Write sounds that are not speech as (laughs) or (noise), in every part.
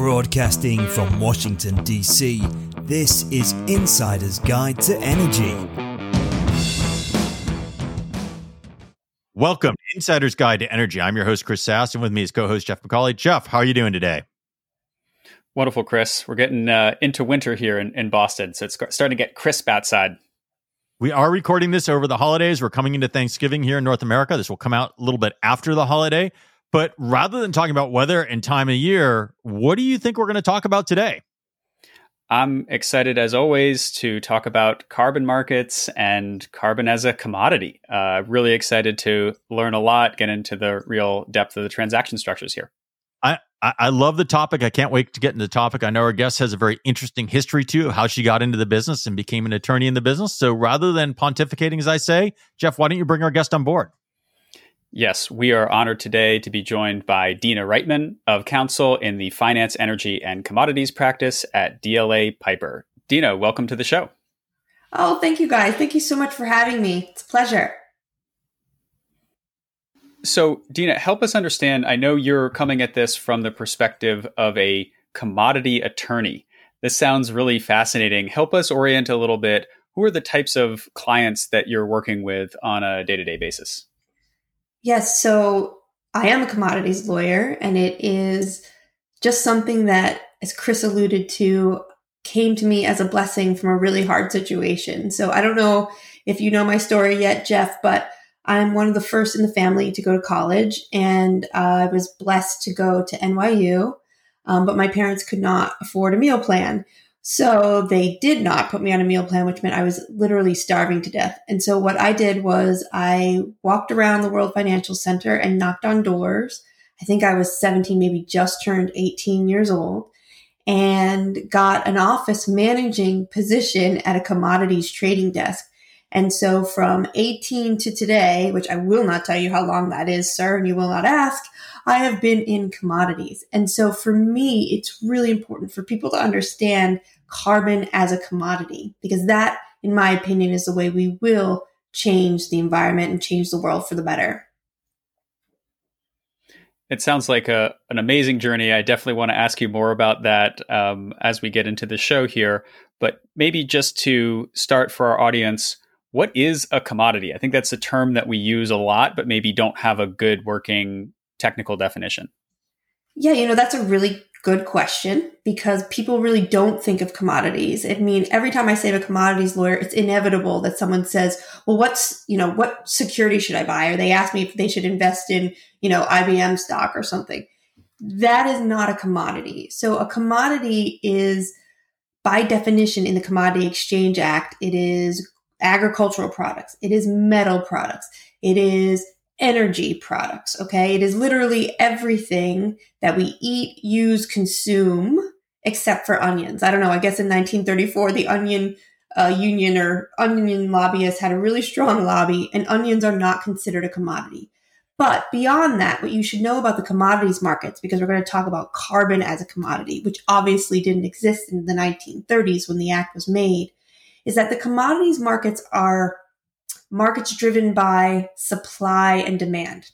Broadcasting from Washington, D.C., this is Insider's Guide to Energy. Welcome to Insider's Guide to Energy. I'm your host, Chris Sass, and with me is co host Jeff McAulay. Jeff, how are you doing today? Wonderful, Chris. We're getting uh, into winter here in, in Boston, so it's starting to get crisp outside. We are recording this over the holidays. We're coming into Thanksgiving here in North America. This will come out a little bit after the holiday. But rather than talking about weather and time of year, what do you think we're going to talk about today? I'm excited, as always, to talk about carbon markets and carbon as a commodity. Uh, really excited to learn a lot, get into the real depth of the transaction structures here. I, I love the topic. I can't wait to get into the topic. I know our guest has a very interesting history too, of how she got into the business and became an attorney in the business. So rather than pontificating, as I say, Jeff, why don't you bring our guest on board? Yes, we are honored today to be joined by Deanna Reitman of counsel in the finance, energy, and commodities practice at DLA Piper. Deanna, welcome to the show. Oh, thank you guys. Thank you so much for having me. It's a pleasure. So, Deanna, help us understand. I know you're coming at this from the perspective of a commodity attorney. This sounds really fascinating. Help us orient a little bit. Who are the types of clients that you're working with on a day to day basis? Yes. So I am a commodities lawyer, and it is just something that, as Chris alluded to, came to me as a blessing from a really hard situation. So I don't know if you know my story yet, Jeff, but I'm one of the first in the family to go to college, and uh, I was blessed to go to NYU. Um, but my parents could not afford a meal plan. So they did not put me on a meal plan, which meant I was literally starving to death. And so what I did was I walked around the World Financial Center and knocked on doors. I think I was 17, maybe just turned 18 years old, and got an office managing position at a commodities trading desk. And so from 18 to today, which I will not tell you how long that is, sir, and you will not ask, I have been in commodities. And so for me, it's really important for people to understand carbon as a commodity because that, in my opinion, is the way we will change the environment and change the world for the better. It sounds like a, an amazing journey. I definitely want to ask you more about that um, as we get into the show here. But maybe just to start for our audience, what is a commodity? I think that's a term that we use a lot, but maybe don't have a good working technical definition. Yeah, you know, that's a really good question because people really don't think of commodities. I mean, every time I say a commodities lawyer, it's inevitable that someone says, well, what's, you know, what security should I buy? Or they ask me if they should invest in, you know, IBM stock or something. That is not a commodity. So a commodity is by definition in the Commodity Exchange Act, it is agricultural products, it is metal products, it is energy products. Okay. It is literally everything that we eat, use, consume, except for onions. I don't know. I guess in 1934, the onion uh, union or onion lobbyists had a really strong lobby, and onions are not considered a commodity. But beyond that, what you should know about the commodities markets, because we're going to talk about carbon as a commodity, which obviously didn't exist in the 1930s when the act was made, is that the commodities markets are markets driven by supply and demand,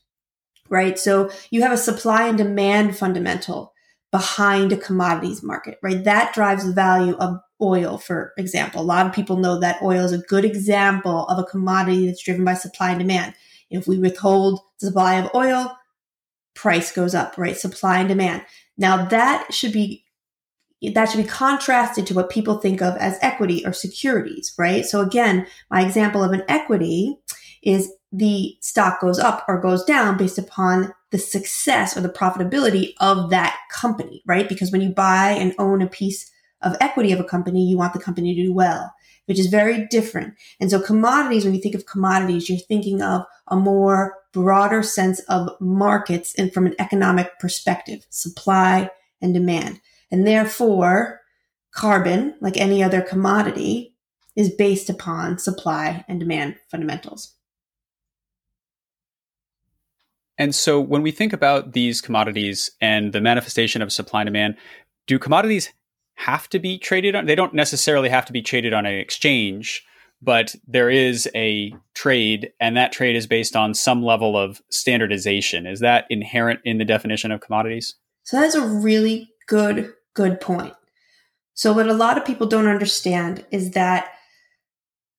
right? So you have a supply and demand fundamental behind a commodities market, right? That drives the value of oil, for example. A lot of people know that oil is a good example of a commodity that's driven by supply and demand. If we withhold supply of oil, price goes up, right? Supply and demand. Now that should be that should be contrasted to what people think of as equity or securities, right? So again, my example of an equity is the stock goes up or goes down based upon the success or the profitability of that company, right? Because when you buy and own a piece of equity of a company, you want the company to do well, which is very different. And so commodities, when you think of commodities, you're thinking of a more broader sense of markets and from an economic perspective, supply and demand. And therefore, carbon, like any other commodity, is based upon supply and demand fundamentals. And so when we think about these commodities and the manifestation of supply and demand, do commodities have to be traded on? They don't necessarily have to be traded on an exchange, but there is a trade, and that trade is based on some level of standardization. Is that inherent in the definition of commodities? So that's a really good good point. So, what a lot of people don't understand is that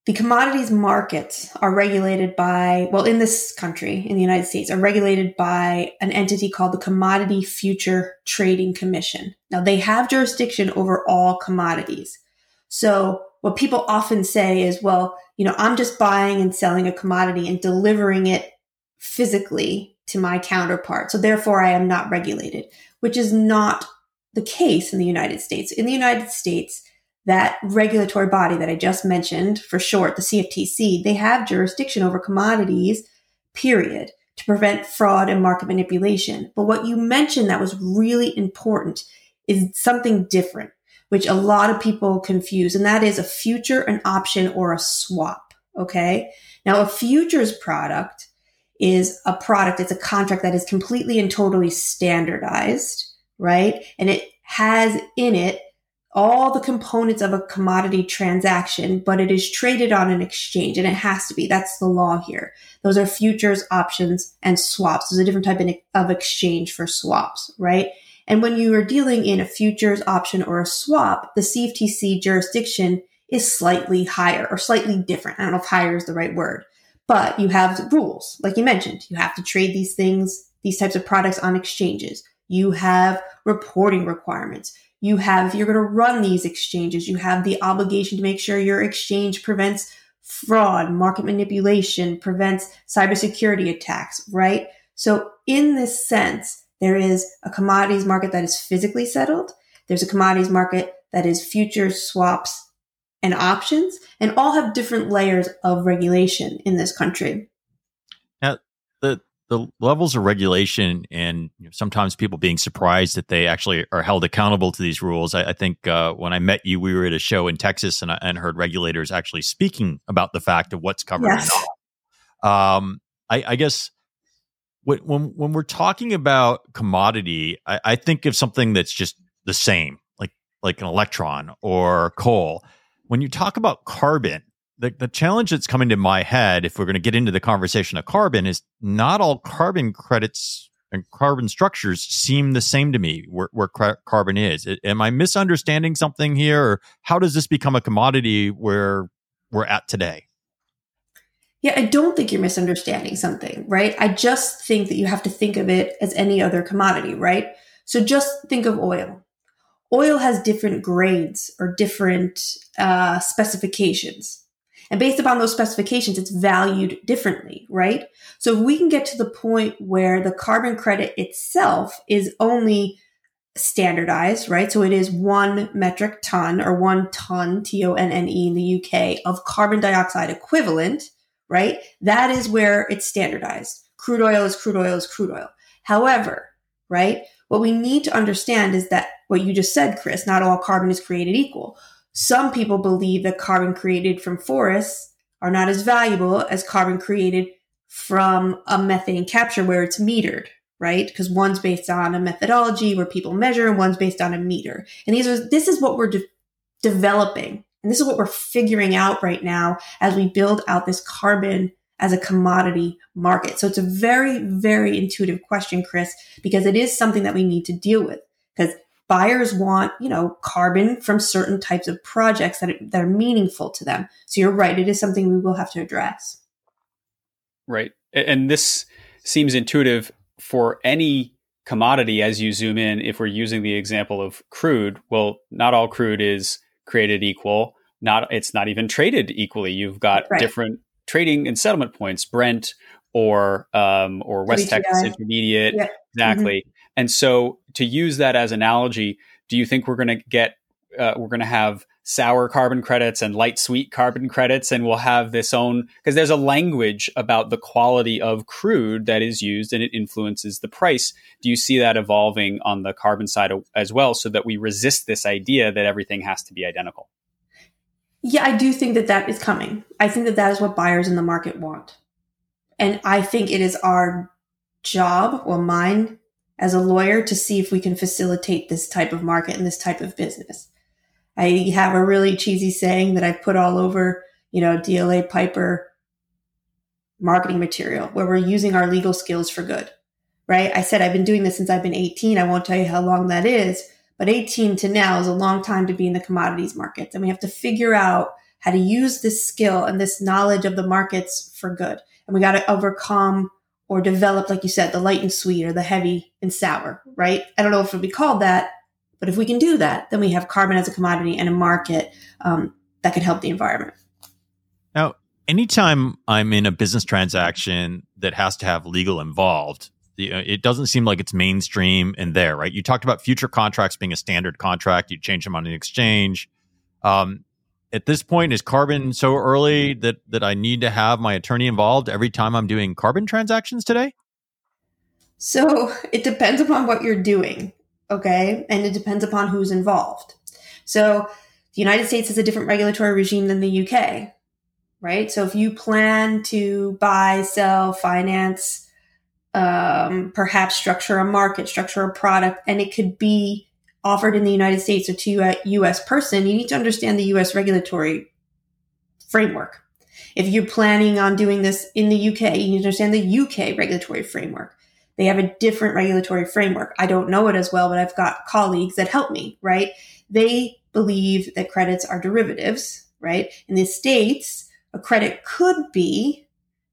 the commodities markets are regulated by, well, in this country, in the United States, are regulated by an entity called the Commodity Future Trading Commission. Now, they have jurisdiction over all commodities. So, what people often say is, well, you know, I'm just buying and selling a commodity and delivering it physically to my counterpart. So therefore I am not regulated, which is not the case in the United States. In the United States, that regulatory body that I just mentioned, for short, the CFTC, they have jurisdiction over commodities, period, to prevent fraud and market manipulation. But what you mentioned that was really important is something different, which a lot of people confuse, and that is a future, an option, or a swap. Okay. Now, a futures product is a product, it's a contract that is completely and totally standardized, right? And it has in it all the components of a commodity transaction, but it is traded on an exchange and it has to be. That's the law here. Those are futures, options, and swaps. There's a different type of exchange for swaps, right? And when you are dealing in a futures, option, or a swap, the CFTC jurisdiction is slightly higher or slightly different. I don't know if higher is the right word. But you have rules, like you mentioned. You have to trade these things, these types of products on exchanges. You have reporting requirements. You have, you're going to run these exchanges, you have the obligation to make sure your exchange prevents fraud, market manipulation, prevents cybersecurity attacks, right? So in this sense, there is a commodities market that is physically settled. There's a commodities market that is futures, swaps, and options, and all have different layers of regulation in this country. Now, the the levels of regulation and you know, sometimes people being surprised that they actually are held accountable to these rules. I, I think uh, when I met you, we were at a show in Texas and, I, and heard regulators actually speaking about the fact of what's covered. Yes. Um, I, I, guess when, when, when we're talking about commodity, I, I think of something that's just the same, like like an electron or coal when you talk about carbon, the, the challenge that's coming to my head, if we're going to get into the conversation of carbon, is not all carbon credits and carbon structures seem the same to me where, where carbon is. Am I misunderstanding something here? Or how does this become a commodity where we're at today? Yeah, I don't think you're misunderstanding something, right? I just think that you have to think of it as any other commodity, right? So just think of oil oil has different grades or different uh, specifications. And based upon those specifications, it's valued differently, right? So if we can get to the point where the carbon credit itself is only standardized, right? So it is one metric ton or one ton, T O N N E in the UK, of carbon dioxide equivalent, right? That is where it's standardized. Crude oil is crude oil is crude oil. However, right? What we need to understand is that what you just said, Chris, not all carbon is created equal. Some people believe that carbon created from forests are not as valuable as carbon created from a methane capture where it's metered, right? Because one's based on a methodology where people measure and one's based on a meter. And these are, this is what we're de- developing. And this is what we're figuring out right now as we build out this carbon as a commodity market. So it's a very, very intuitive question, Chris, because it is something that we need to deal with because buyers want, you know, carbon from certain types of projects that, that are meaningful to them. So you're right. It is something we will have to address. Right. And this seems intuitive for any commodity as you zoom in. If we're using the example of crude, well, not all crude is created equal. Not, it's not even traded equally. You've got right. different trading and settlement points, Brent or um, or West WTI. Texas Intermediate, yeah. exactly. Mm-hmm. And so, to use that as analogy, do you think we're going to get uh, we're going to have sour carbon credits and light sweet carbon credits, and we'll have this own because there's a language about the quality of crude that is used, and it influences the price. Do you see that evolving on the carbon side as well, so that we resist this idea that everything has to be identical? Yeah, I do think that that is coming. I think that that is what buyers in the market want. And I think it is our job, or mine as a lawyer, to see if we can facilitate this type of market and this type of business. I have a really cheesy saying that I've put all over, you know, DLA Piper marketing material where we're using our legal skills for good, right? I said I've been doing this since I've been 18. I won't tell you how long that is, But 18 to now is a long time to be in the commodities markets. And we have to figure out how to use this skill and this knowledge of the markets for good. And we got to overcome or develop, like you said, the light and sweet or the heavy and sour, right? I don't know if it would be called that, but if we can do that, then we have carbon as a commodity and a market um, that could help the environment. Now, anytime I'm in a business transaction that has to have legal involved, it doesn't seem like it's mainstream in there, right? You talked about future contracts being a standard contract. You change them on an exchange. Um, at this point, is carbon so early that that I need to have my attorney involved every time I'm doing carbon transactions today? So it depends upon what you're doing, okay, and it depends upon who's involved. So the United States has a different regulatory regime than the UK, right? So if you plan to buy, sell, finance, um, perhaps structure a market, structure a product, and it could be offered in the United States or to a US person, you need to understand the US regulatory framework. If you're planning on doing this in the UK, you need to understand the UK regulatory framework. They have a different regulatory framework. I don't know it as well, but I've got colleagues that help me, right? They believe that credits are derivatives, right? In the States, a credit could be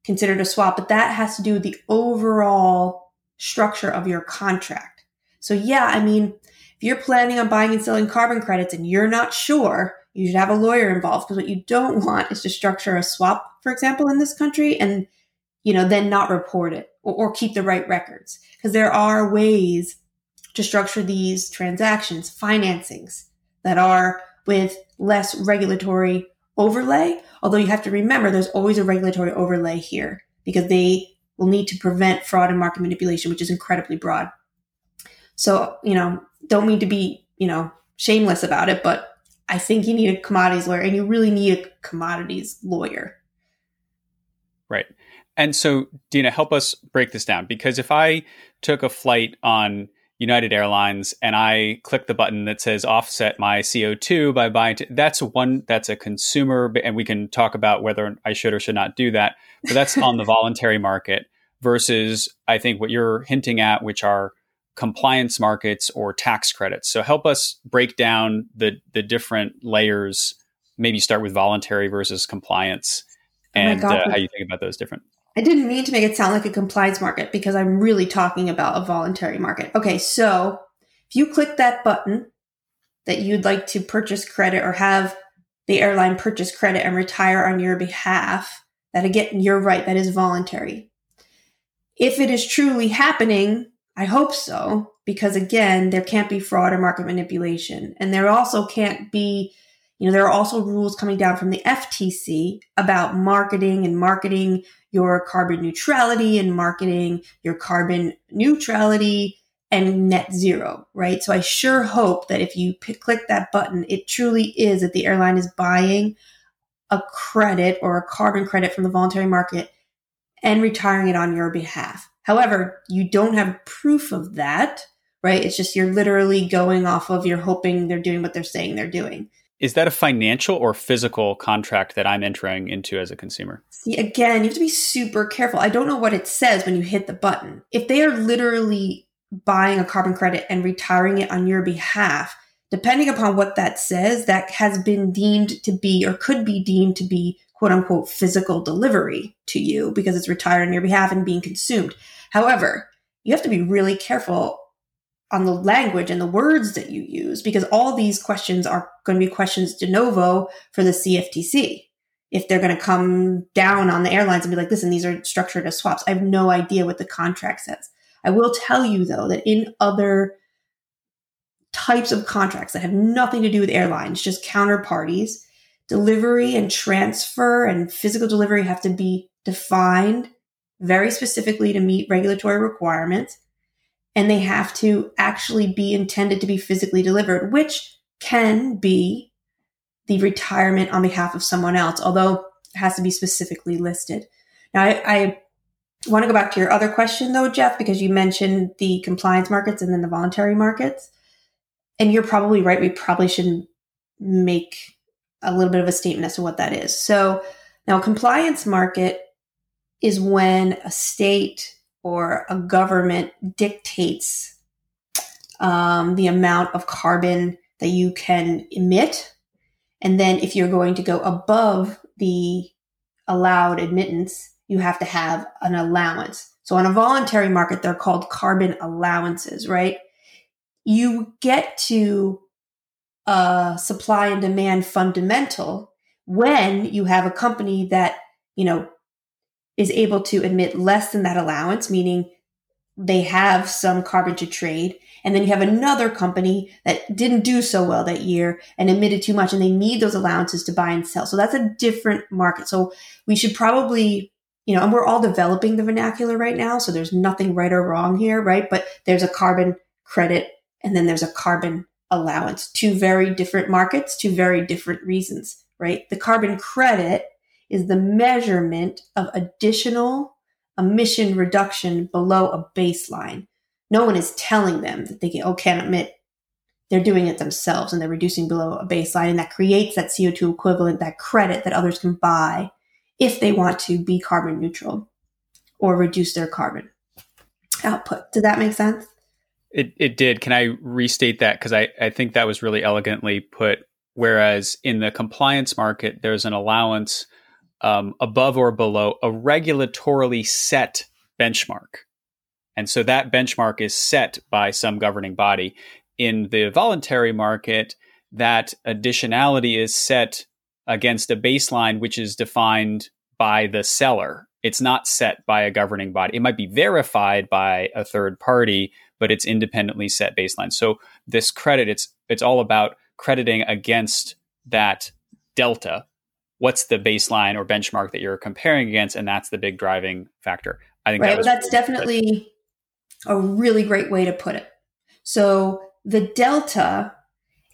considered a swap, but that has to do with the overall structure of your contract. So yeah, I mean, if you're planning on buying and selling carbon credits and you're not sure, you should have a lawyer involved because what you don't want is to structure a swap, for example, in this country and, you know, then not report it or, or keep the right records. Because there are ways to structure these transactions, financings that are with less regulatory overlay. Although you have to remember there's always a regulatory overlay here because they will need to prevent fraud and market manipulation, which is incredibly broad. So, you know, don't mean to be, you know, shameless about it, but I think you need a commodities lawyer and you really need a commodities lawyer. Right. And so, Deanna, help us break this down because if I took a flight on United Airlines and I click the button that says offset my CO2 by buying, t- that's one, that's a consumer, and we can talk about whether I should or should not do that. But that's on the voluntary market versus I think what you're hinting at, which are compliance markets or tax credits. So help us break down the the different layers. Maybe start with voluntary versus compliance, oh and oh uh, how you think about those different. I didn't mean to make it sound like a compliance market because I'm really talking about a voluntary market. Okay, so if you click that button that you'd like to purchase credit or have the airline purchase credit and retire on your behalf, that again, you're right, that is voluntary. If it is truly happening, I hope so, because again, there can't be fraud or market manipulation. And there also can't be, you know, there are also rules coming down from the FTC about marketing and marketing your carbon neutrality and marketing your carbon neutrality and net zero, right? So I sure hope that if you click that button, it truly is that the airline is buying a credit or a carbon credit from the voluntary market and retiring it on your behalf. However, you don't have proof of that, right? It's just you're literally going off of you're hoping they're doing what they're saying they're doing. Is that a financial or physical contract that I'm entering into as a consumer? See, again, you have to be super careful. I don't know what it says when you hit the button. If they are literally buying a carbon credit and retiring it on your behalf, depending upon what that says, that has been deemed to be or could be deemed to be quote unquote physical delivery to you because it's retired on your behalf and being consumed. However, you have to be really careful on the language and the words that you use because all these questions are going to be questions de novo for the CFTC. If they're going to come down on the airlines and be like, listen, these are structured as swaps. I have no idea what the contract says. I will tell you though that in other types of contracts that have nothing to do with airlines, just counterparties, delivery and transfer and physical delivery have to be defined very specifically to meet regulatory requirements. And they have to actually be intended to be physically delivered, which can be the retirement on behalf of someone else, although it has to be specifically listed. Now, I, I want to go back to your other question though, Jeff, because you mentioned the compliance markets and then the voluntary markets. And you're probably right. We probably shouldn't make a little bit of a statement as to what that is. So now compliance market is when a state or a government dictates um, the amount of carbon that you can emit. And then if you're going to go above the allowed admittance, you have to have an allowance. So on a voluntary market, they're called carbon allowances, right? You get to a supply and demand fundamental when you have a company that, you know, is able to emit less than that allowance, meaning they have some carbon to trade. And then you have another company that didn't do so well that year and emitted too much and they need those allowances to buy and sell. So that's a different market. So we should probably, you know, and we're all developing the vernacular right now. So there's nothing right or wrong here, right? But there's a carbon credit and then there's a carbon allowance. Two very different markets, two very different reasons, right? The carbon credit is the measurement of additional emission reduction below a baseline. No one is telling them that they can, oh, can't emit. They're doing it themselves and they're reducing below a baseline. And that creates that CO2 equivalent, that credit that others can buy if they want to be carbon neutral or reduce their carbon output. Did that make sense? It, it did. Can I restate that? Because I, I think that was really elegantly put. Whereas in the compliance market, there's an allowance um, above or below a regulatorily set benchmark. And so that benchmark is set by some governing body. In the voluntary market, that additionality is set against a baseline which is defined by the seller. It's not set by a governing body. It might be verified by a third party, but it's independently set baseline. So this credit, it's it's all about crediting against that delta what's the baseline or benchmark that you're comparing against, and that's the big driving factor. I think right. That well, that's definitely a really great way to put it. So the delta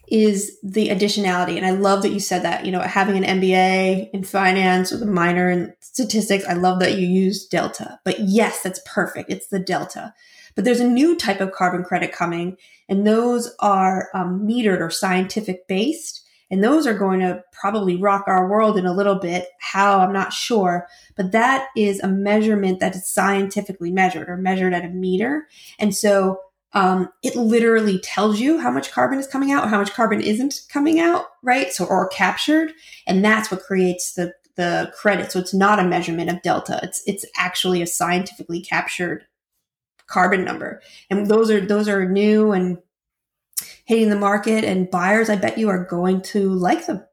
is the additionality, and I love that you said that. You know, having an MBA in finance with a minor in statistics, I love that you use delta. But yes, that's perfect. It's the delta. But there's a new type of carbon credit coming, and those are um, metered or scientific based. And those are going to probably rock our world in a little bit. How, I'm not sure. But that is a measurement that is scientifically measured or measured at a meter. And so um, it literally tells you how much carbon is coming out or how much carbon isn't coming out, right? So, or captured. And that's what creates the, the credit. So it's not a measurement of delta. It's, it's actually a scientifically captured carbon number. And those are, those are new and hitting the market and buyers i bet you are going to like them.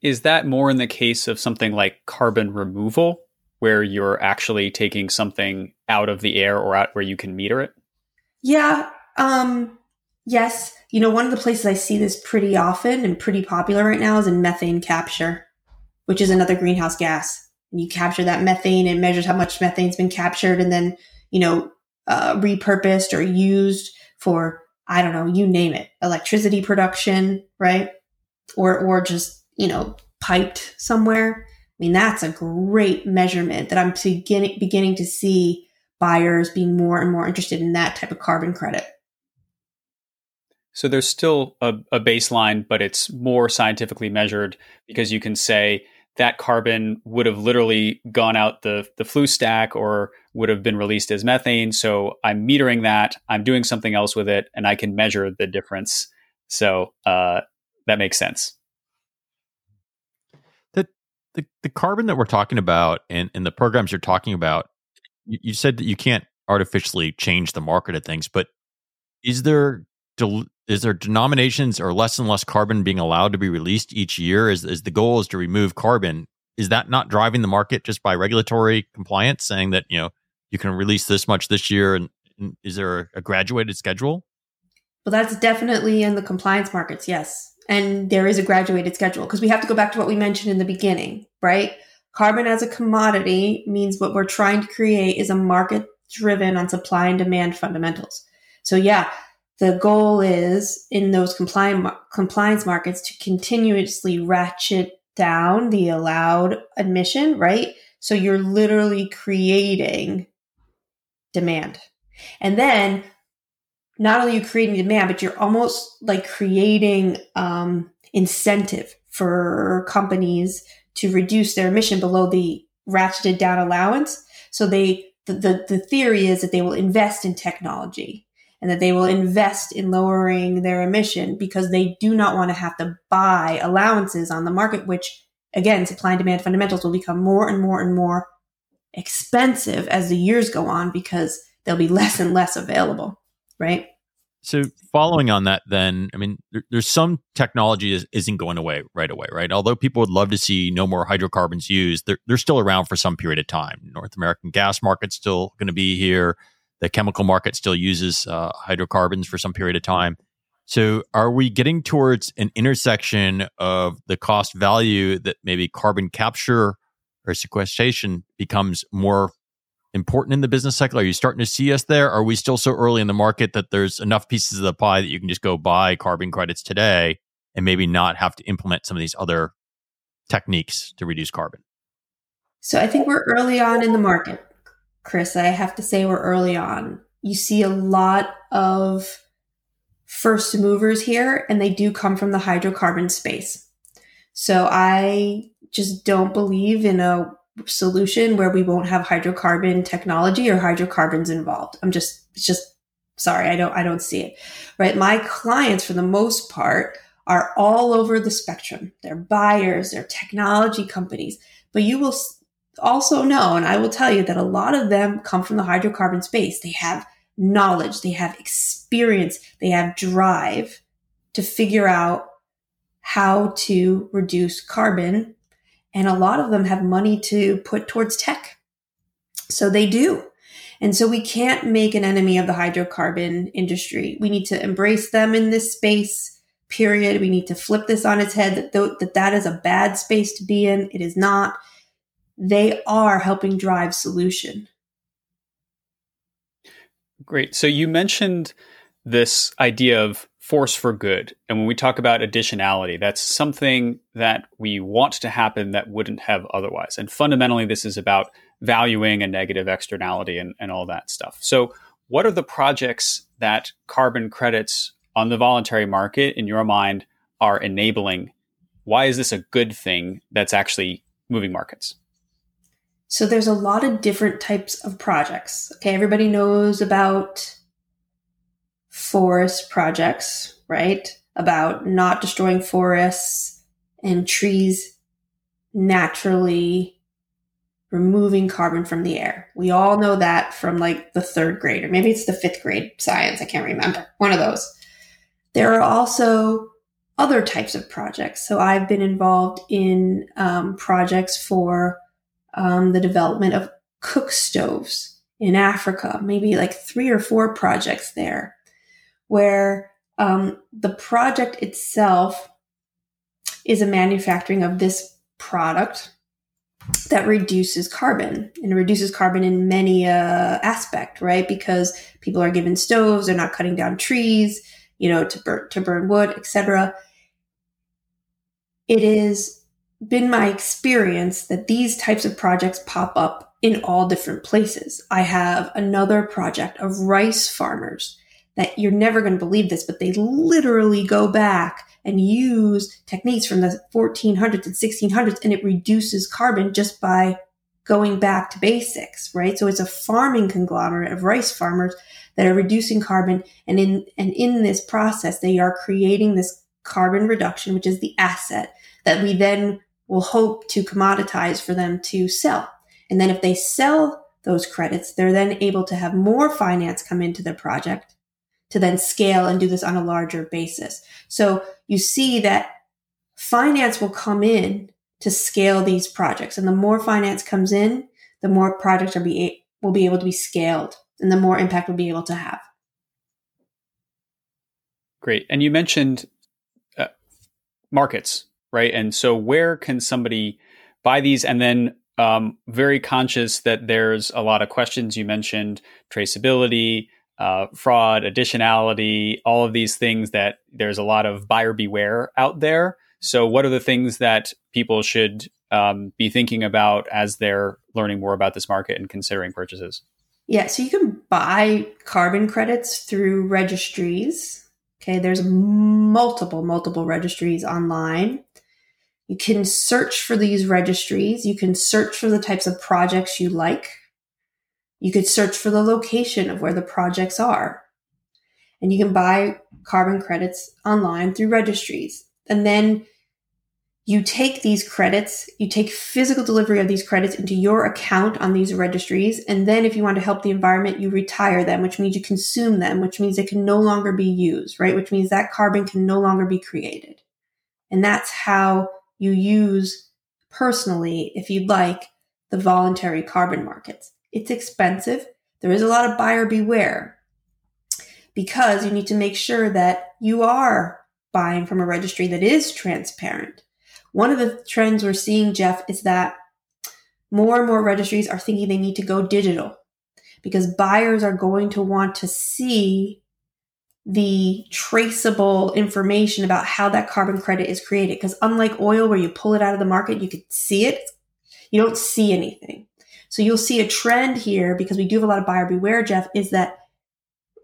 Is that more in the case of something like carbon removal where you're actually taking something out of the air or out where you can meter it? Yeah um yes. You know one of the places i see this pretty often and pretty popular right now is in methane capture which is another greenhouse gas. And you capture that methane and measures how much methane's been captured and then you know uh, repurposed or used for I don't know, you name it, electricity production, right? Or, or just, you know, piped somewhere. I mean, that's a great measurement that I'm beginning, beginning to see buyers being more and more interested in that type of carbon credit. So there's still a, a baseline, but it's more scientifically measured because you can say, that carbon would have literally gone out the, the flue stack or would have been released as methane. So I'm metering that, I'm doing something else with it, and I can measure the difference. So uh, that makes sense. The, the, the carbon that we're talking about and, and the programs you're talking about, you, you said that you can't artificially change the market of things, but is there is there denominations or less and less carbon being allowed to be released each year? Is, is the goal is to remove carbon? Is that not driving the market just by regulatory compliance, saying that you know you can release this much this year? And, and is there a graduated schedule? Well, that's definitely in the compliance markets, yes. And there is a graduated schedule because we have to go back to what we mentioned in the beginning, right? Carbon as a commodity means what we're trying to create is a market driven on supply and demand fundamentals. So, yeah, the goal is in those compliant, compliance markets to continuously ratchet down the allowed admission, right? So you're literally creating demand. And then not only you creating demand, but you're almost like creating um, incentive for companies to reduce their emission below the ratcheted down allowance. So they the, the, the theory is that they will invest in technology and that they will invest in lowering their emission because they do not want to have to buy allowances on the market, which again, supply and demand fundamentals will become more and more and more expensive as the years go on because there'll be less and less available, right? So, following on that, then, I mean, there, there's some technology is, isn't going away right away, right? Although people would love to see no more hydrocarbons used, they're, they're still around for some period of time. North American gas market's still going to be here. The chemical market still uses uh, hydrocarbons for some period of time. So, are we getting towards an intersection of the cost value that maybe carbon capture or sequestration becomes more important in the business cycle? Are you starting to see us there? Are we still so early in the market that there's enough pieces of the pie that you can just go buy carbon credits today and maybe not have to implement some of these other techniques to reduce carbon? So I think we're early on in the market, Chris. I have to say we're early on. You see a lot of first movers here, and they do come from the hydrocarbon space. So I just don't believe in a solution where we won't have hydrocarbon technology or hydrocarbons involved. I'm just, it's just, sorry, I don't, I don't see it. Right. My clients, for the most part, are all over the spectrum. They're buyers, they're technology companies, but you will also know, and I will tell you that a lot of them come from the hydrocarbon space. They have knowledge, they have experience, they have drive to figure out how to reduce carbon and a lot of them have money to put towards tech. So they do. And so we can't make an enemy of the hydrocarbon industry. We need to embrace them in this space, period. We need to flip this on its head that th- that, that is a bad space to be in. It is not. They are helping drive solution. Great. So you mentioned this idea of force for good. And when we talk about additionality, that's something that we want to happen that wouldn't have otherwise. And fundamentally, this is about valuing a negative externality and, and all that stuff. So, what are the projects that carbon credits on the voluntary market, in your mind, are enabling? Why is this a good thing that's actually moving markets? So, there's a lot of different types of projects. Okay, everybody knows about forest projects, right? About not destroying forests and trees naturally removing carbon from the air. We all know that from like the third grade, or maybe it's the fifth grade science. I can't remember. One of those. There are also other types of projects. So I've been involved in um, projects for um, the development of cook stoves in Africa, maybe like three or four projects there where um, the project itself is a manufacturing of this product that reduces carbon and reduces carbon in many uh, aspect right? Because people are given stoves they're not cutting down trees you know to burn to burn wood etc it has been my experience that these types of projects pop up in all different places. I have another project of rice farmers that you're never going to believe this, but they literally go back and use techniques from the 1400s and 1600s and it reduces carbon just by going back to basics, right? So it's a farming conglomerate of rice farmers that are reducing carbon and in and in this process they are creating this carbon reduction which is the asset that we then will hope to commoditize for them to sell. And then if they sell those credits, they're then able to have more finance come into their project to then scale and do this on a larger basis. So you see that finance will come in to scale these projects. And the more finance comes in, the more projects are be, will be able to be scaled and the more impact we'll be able to have. Great. And you mentioned uh, markets, right? And so where can somebody buy these? And then um, very conscious that there's a lot of questions. You mentioned traceability, uh, fraud, additionality, all of these things that there's a lot of buyer beware out there. So, what are the things that people should um, be thinking about as they're learning more about this market and considering purchases? Yeah, so you can buy carbon credits through registries. Okay, there's multiple, multiple registries online. You can search for these registries. You can search for the types of projects you like. You could search for the location of where the projects are. and you can buy carbon credits online through registries. And then you take these credits, you take physical delivery of these credits into your account on these registries. And then if you want to help the environment, you retire them, which means you consume them, which means they can no longer be used, right? Which means that carbon can no longer be created. And that's how you use personally, if you'd like, the voluntary carbon markets. It's expensive. There is a lot of buyer beware because you need to make sure that you are buying from a registry that is transparent one of the trends we're seeing, Jeff, is that more and more registries are thinking they need to go digital because buyers are going to want to see the traceable information about how that carbon credit is created. Because unlike oil, where you pull it out of the market, you can see it, you don't see anything. So you'll see a trend here because we do have a lot of buyer beware, Jeff, is that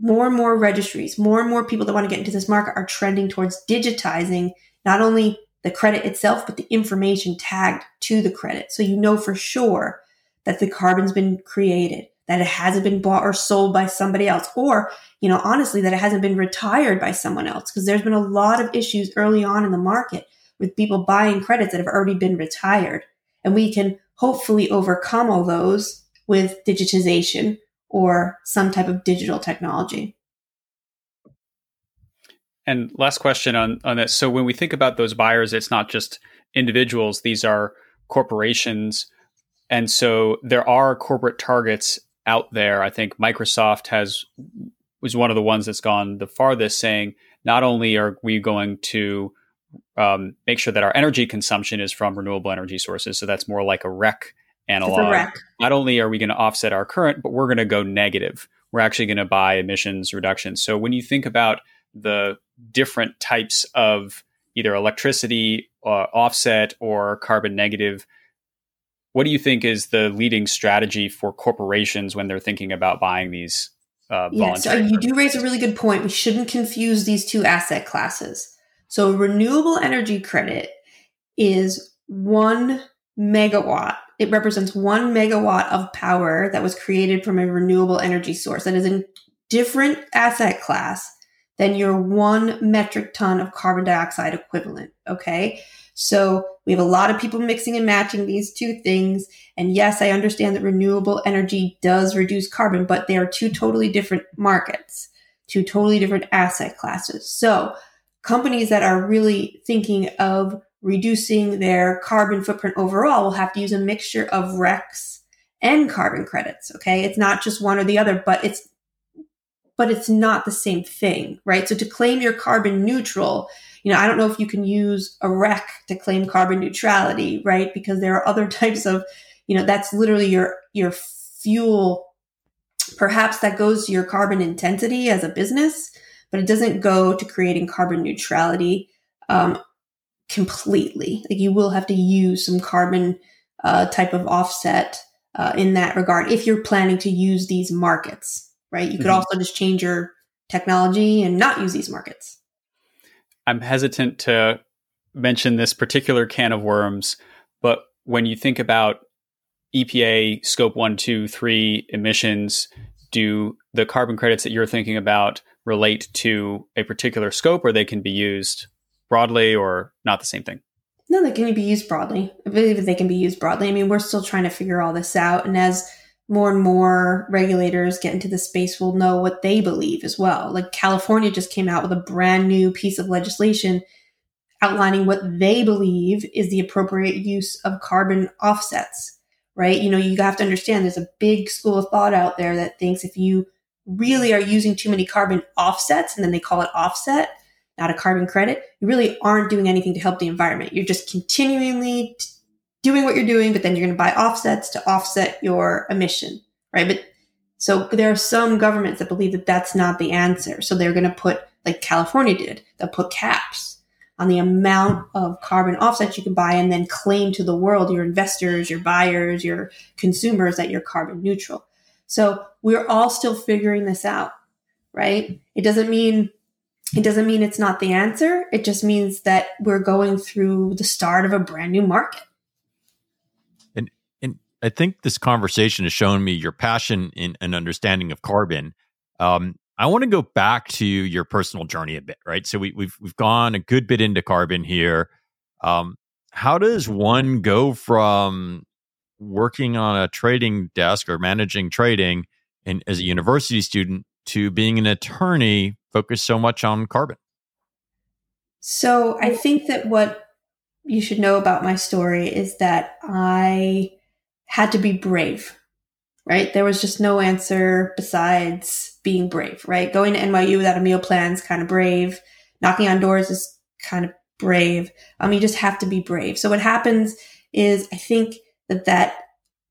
more and more registries, more and more people that want to get into this market are trending towards digitizing not only the credit itself, but the information tagged to the credit. So you know for sure that the carbon's been created, that it hasn't been bought or sold by somebody else, or, you know, honestly, that it hasn't been retired by someone else. Because there's been a lot of issues early on in the market with people buying credits that have already been retired. And we can hopefully overcome all those with digitization or some type of digital technology. And last question on on this. So when we think about those buyers, it's not just individuals; these are corporations, and so there are corporate targets out there. I think Microsoft has was one of the ones that's gone the farthest, saying not only are we going to um, make sure that our energy consumption is from renewable energy sources, so that's more like a REC analog. REC. Not only are we going to offset our current, but we're going to go negative. We're actually going to buy emissions reductions. So when you think about the different types of either electricity uh, offset or carbon negative. What do you think is the leading strategy for corporations when they're thinking about buying these? Uh, yeah, so you do raise a really good point. We shouldn't confuse these two asset classes. So, renewable energy credit is one megawatt. It represents one megawatt of power that was created from a renewable energy source. That is a different asset class than your one metric ton of carbon dioxide equivalent. Okay. So we have a lot of people mixing and matching these two things. And yes, I understand that renewable energy does reduce carbon, but they are two totally different markets, two totally different asset classes. So companies that are really thinking of reducing their carbon footprint overall will have to use a mixture of RECs and carbon credits. Okay. It's not just one or the other, but it's but it's not the same thing, right? So to claim you're carbon neutral, you know, I don't know if you can use a REC to claim carbon neutrality, right? Because there are other (laughs) types of, you know, that's literally your your fuel. Perhaps that goes to your carbon intensity as a business, but it doesn't go to creating carbon neutrality um, completely. Like you will have to use some carbon uh, type of offset uh, in that regard if you're planning to use these markets right? You could mm-hmm. also just change your technology and not use these markets. I'm hesitant to mention this particular can of worms, but when you think about EPA scope one, two, three emissions, do the carbon credits that you're thinking about relate to a particular scope or they can be used broadly or not the same thing? No, they can be used broadly. I believe they can be used broadly. I mean, we're still trying to figure all this out. And as more and more regulators get into the space we'll know what they believe as well. Like California just came out with a brand new piece of legislation outlining what they believe is the appropriate use of carbon offsets, right? You know, you have to understand there's a big school of thought out there that thinks if you really are using too many carbon offsets and then they call it offset, not a carbon credit, you really aren't doing anything to help the environment. You're just continually doing what you're doing, but then you're going to buy offsets to offset your emission, right? But so there are some governments that believe that that's not the answer. So they're going to put, like California did, they'll put caps on the amount of carbon offsets you can buy and then claim to the world, your investors, your buyers, your consumers that you're carbon neutral. So we're all still figuring this out, right? It doesn't mean it doesn't mean it's not the answer. It just means that we're going through the start of a brand new market. And and I think this conversation has shown me your passion in an understanding of carbon. Um, I want to go back to your personal journey a bit, right? So we, have we've, we've gone a good bit into carbon here. Um, how does one go from working on a trading desk or managing trading and as a university student to being an attorney focused so much on carbon? So I think that what you should know about my story is that I had to be brave, right? There was just no answer besides being brave, right? Going to NYU without a meal plan is kind of brave. Knocking on doors is kind of brave. Um, you just have to be brave. So what happens is I think that that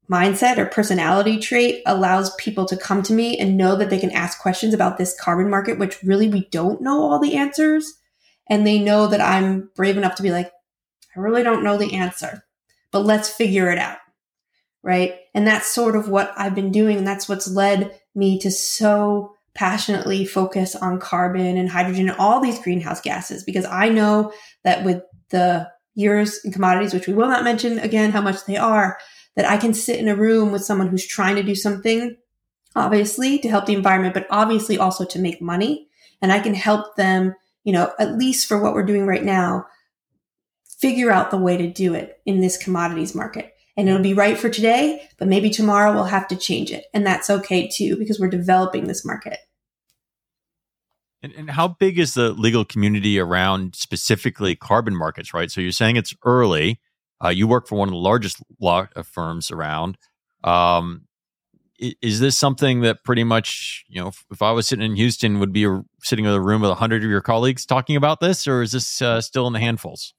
mindset or personality trait allows people to come to me and know that they can ask questions about this carbon market, which really we don't know all the answers. And they know that I'm brave enough to be like, I really don't know the answer, but let's figure it out. Right. And that's sort of what I've been doing. And that's what's led me to so passionately focus on carbon and hydrogen and all these greenhouse gases because I know that with the years in commodities, which we will not mention again how much they are, that I can sit in a room with someone who's trying to do something, obviously to help the environment, but obviously also to make money. And I can help them, you know, at least for what we're doing right now, figure out the way to do it in this commodities market. And it'll be right for today, but maybe tomorrow we'll have to change it. And that's okay too, because we're developing this market. And, and, how big is the legal community around specifically carbon markets, right? So you're saying it's early. Uh, you work for one of the largest law uh, firms around. Um, is this something that pretty much, you know, if, I was sitting in Houston, would be a, sitting in a room with a hundred of your colleagues talking about this, or is this uh, still in the handfuls?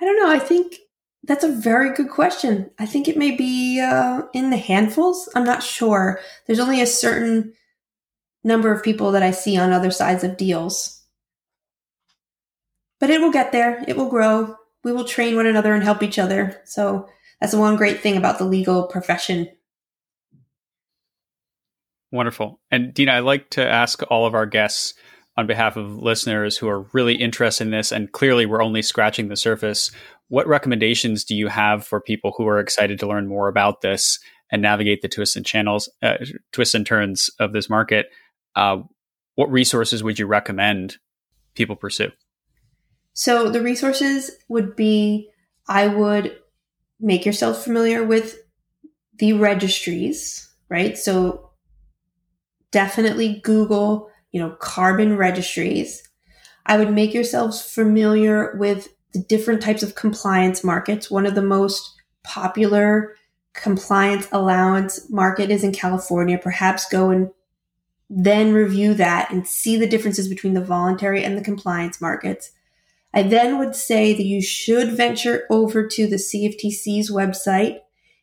I don't know. I think that's a very good question. I think it may be uh, in the handfuls. I'm not sure. There's only a certain number of people that I see on other sides of deals. But it will get there. It will grow we will train one another and help each other. So that's one great thing about the legal profession. Wonderful. And Deanna, I'd like to ask all of our guests on behalf of listeners who are really interested in this, and clearly we're only scratching the surface. What recommendations do you have for people who are excited to learn more about this and navigate the twists and channels, uh, twists and turns of this market? Uh, what resources would you recommend people pursue? So the resources would be I would make yourself familiar with the registries, right? So definitely Google, you know, carbon registries. I would make yourselves familiar with the different types of compliance markets. One of the most popular compliance allowance market is in California. Perhaps go and then review that and see the differences between the voluntary and the compliance markets. I then would say that you should venture over to the CFTC's website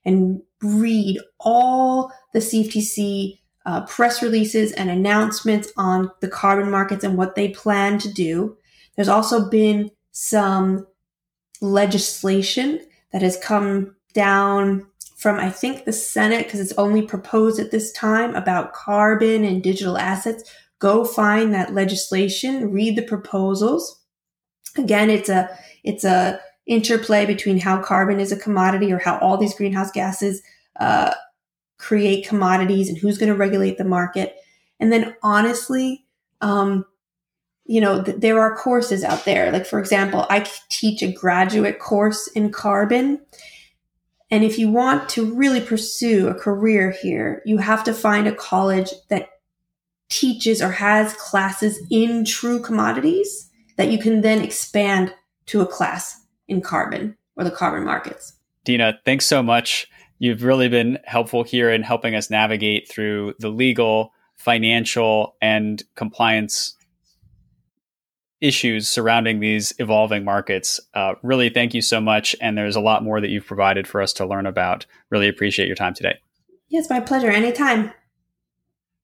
and read all the CFTC uh, press releases and announcements on the carbon markets and what they plan to do. There's also been some legislation that has come down from, I think, the Senate, because it's only proposed at this time about carbon and digital assets. Go find that legislation, read the proposals Again, it's a it's a interplay between how carbon is a commodity or how all these greenhouse gases uh, create commodities and who's going to regulate the market. And then honestly, um, you know, th- there are courses out there. Like, for example, I teach a graduate course in carbon. And if you want to really pursue a career here, you have to find a college that teaches or has classes in true commodities that you can then expand to a class in carbon or the carbon markets. Deanna, thanks so much. You've really been helpful here in helping us navigate through the legal, financial, and compliance issues surrounding these evolving markets. Uh, really, thank you so much. And there's a lot more that you've provided for us to learn about. Really appreciate your time today. Yes, my pleasure. Anytime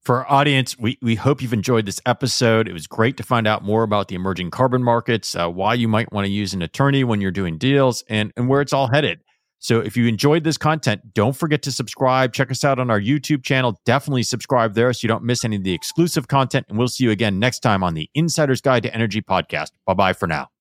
for our audience, we, we hope you've enjoyed this episode. It was great to find out more about the emerging carbon markets, uh, why you might want to use an attorney when you're doing deals, and, and where it's all headed. So if you enjoyed this content, don't forget to subscribe. Check us out on our YouTube channel. Definitely subscribe there so you don't miss any of the exclusive content. And we'll see you again next time on the Insider's Guide to Energy podcast. Bye bye for now.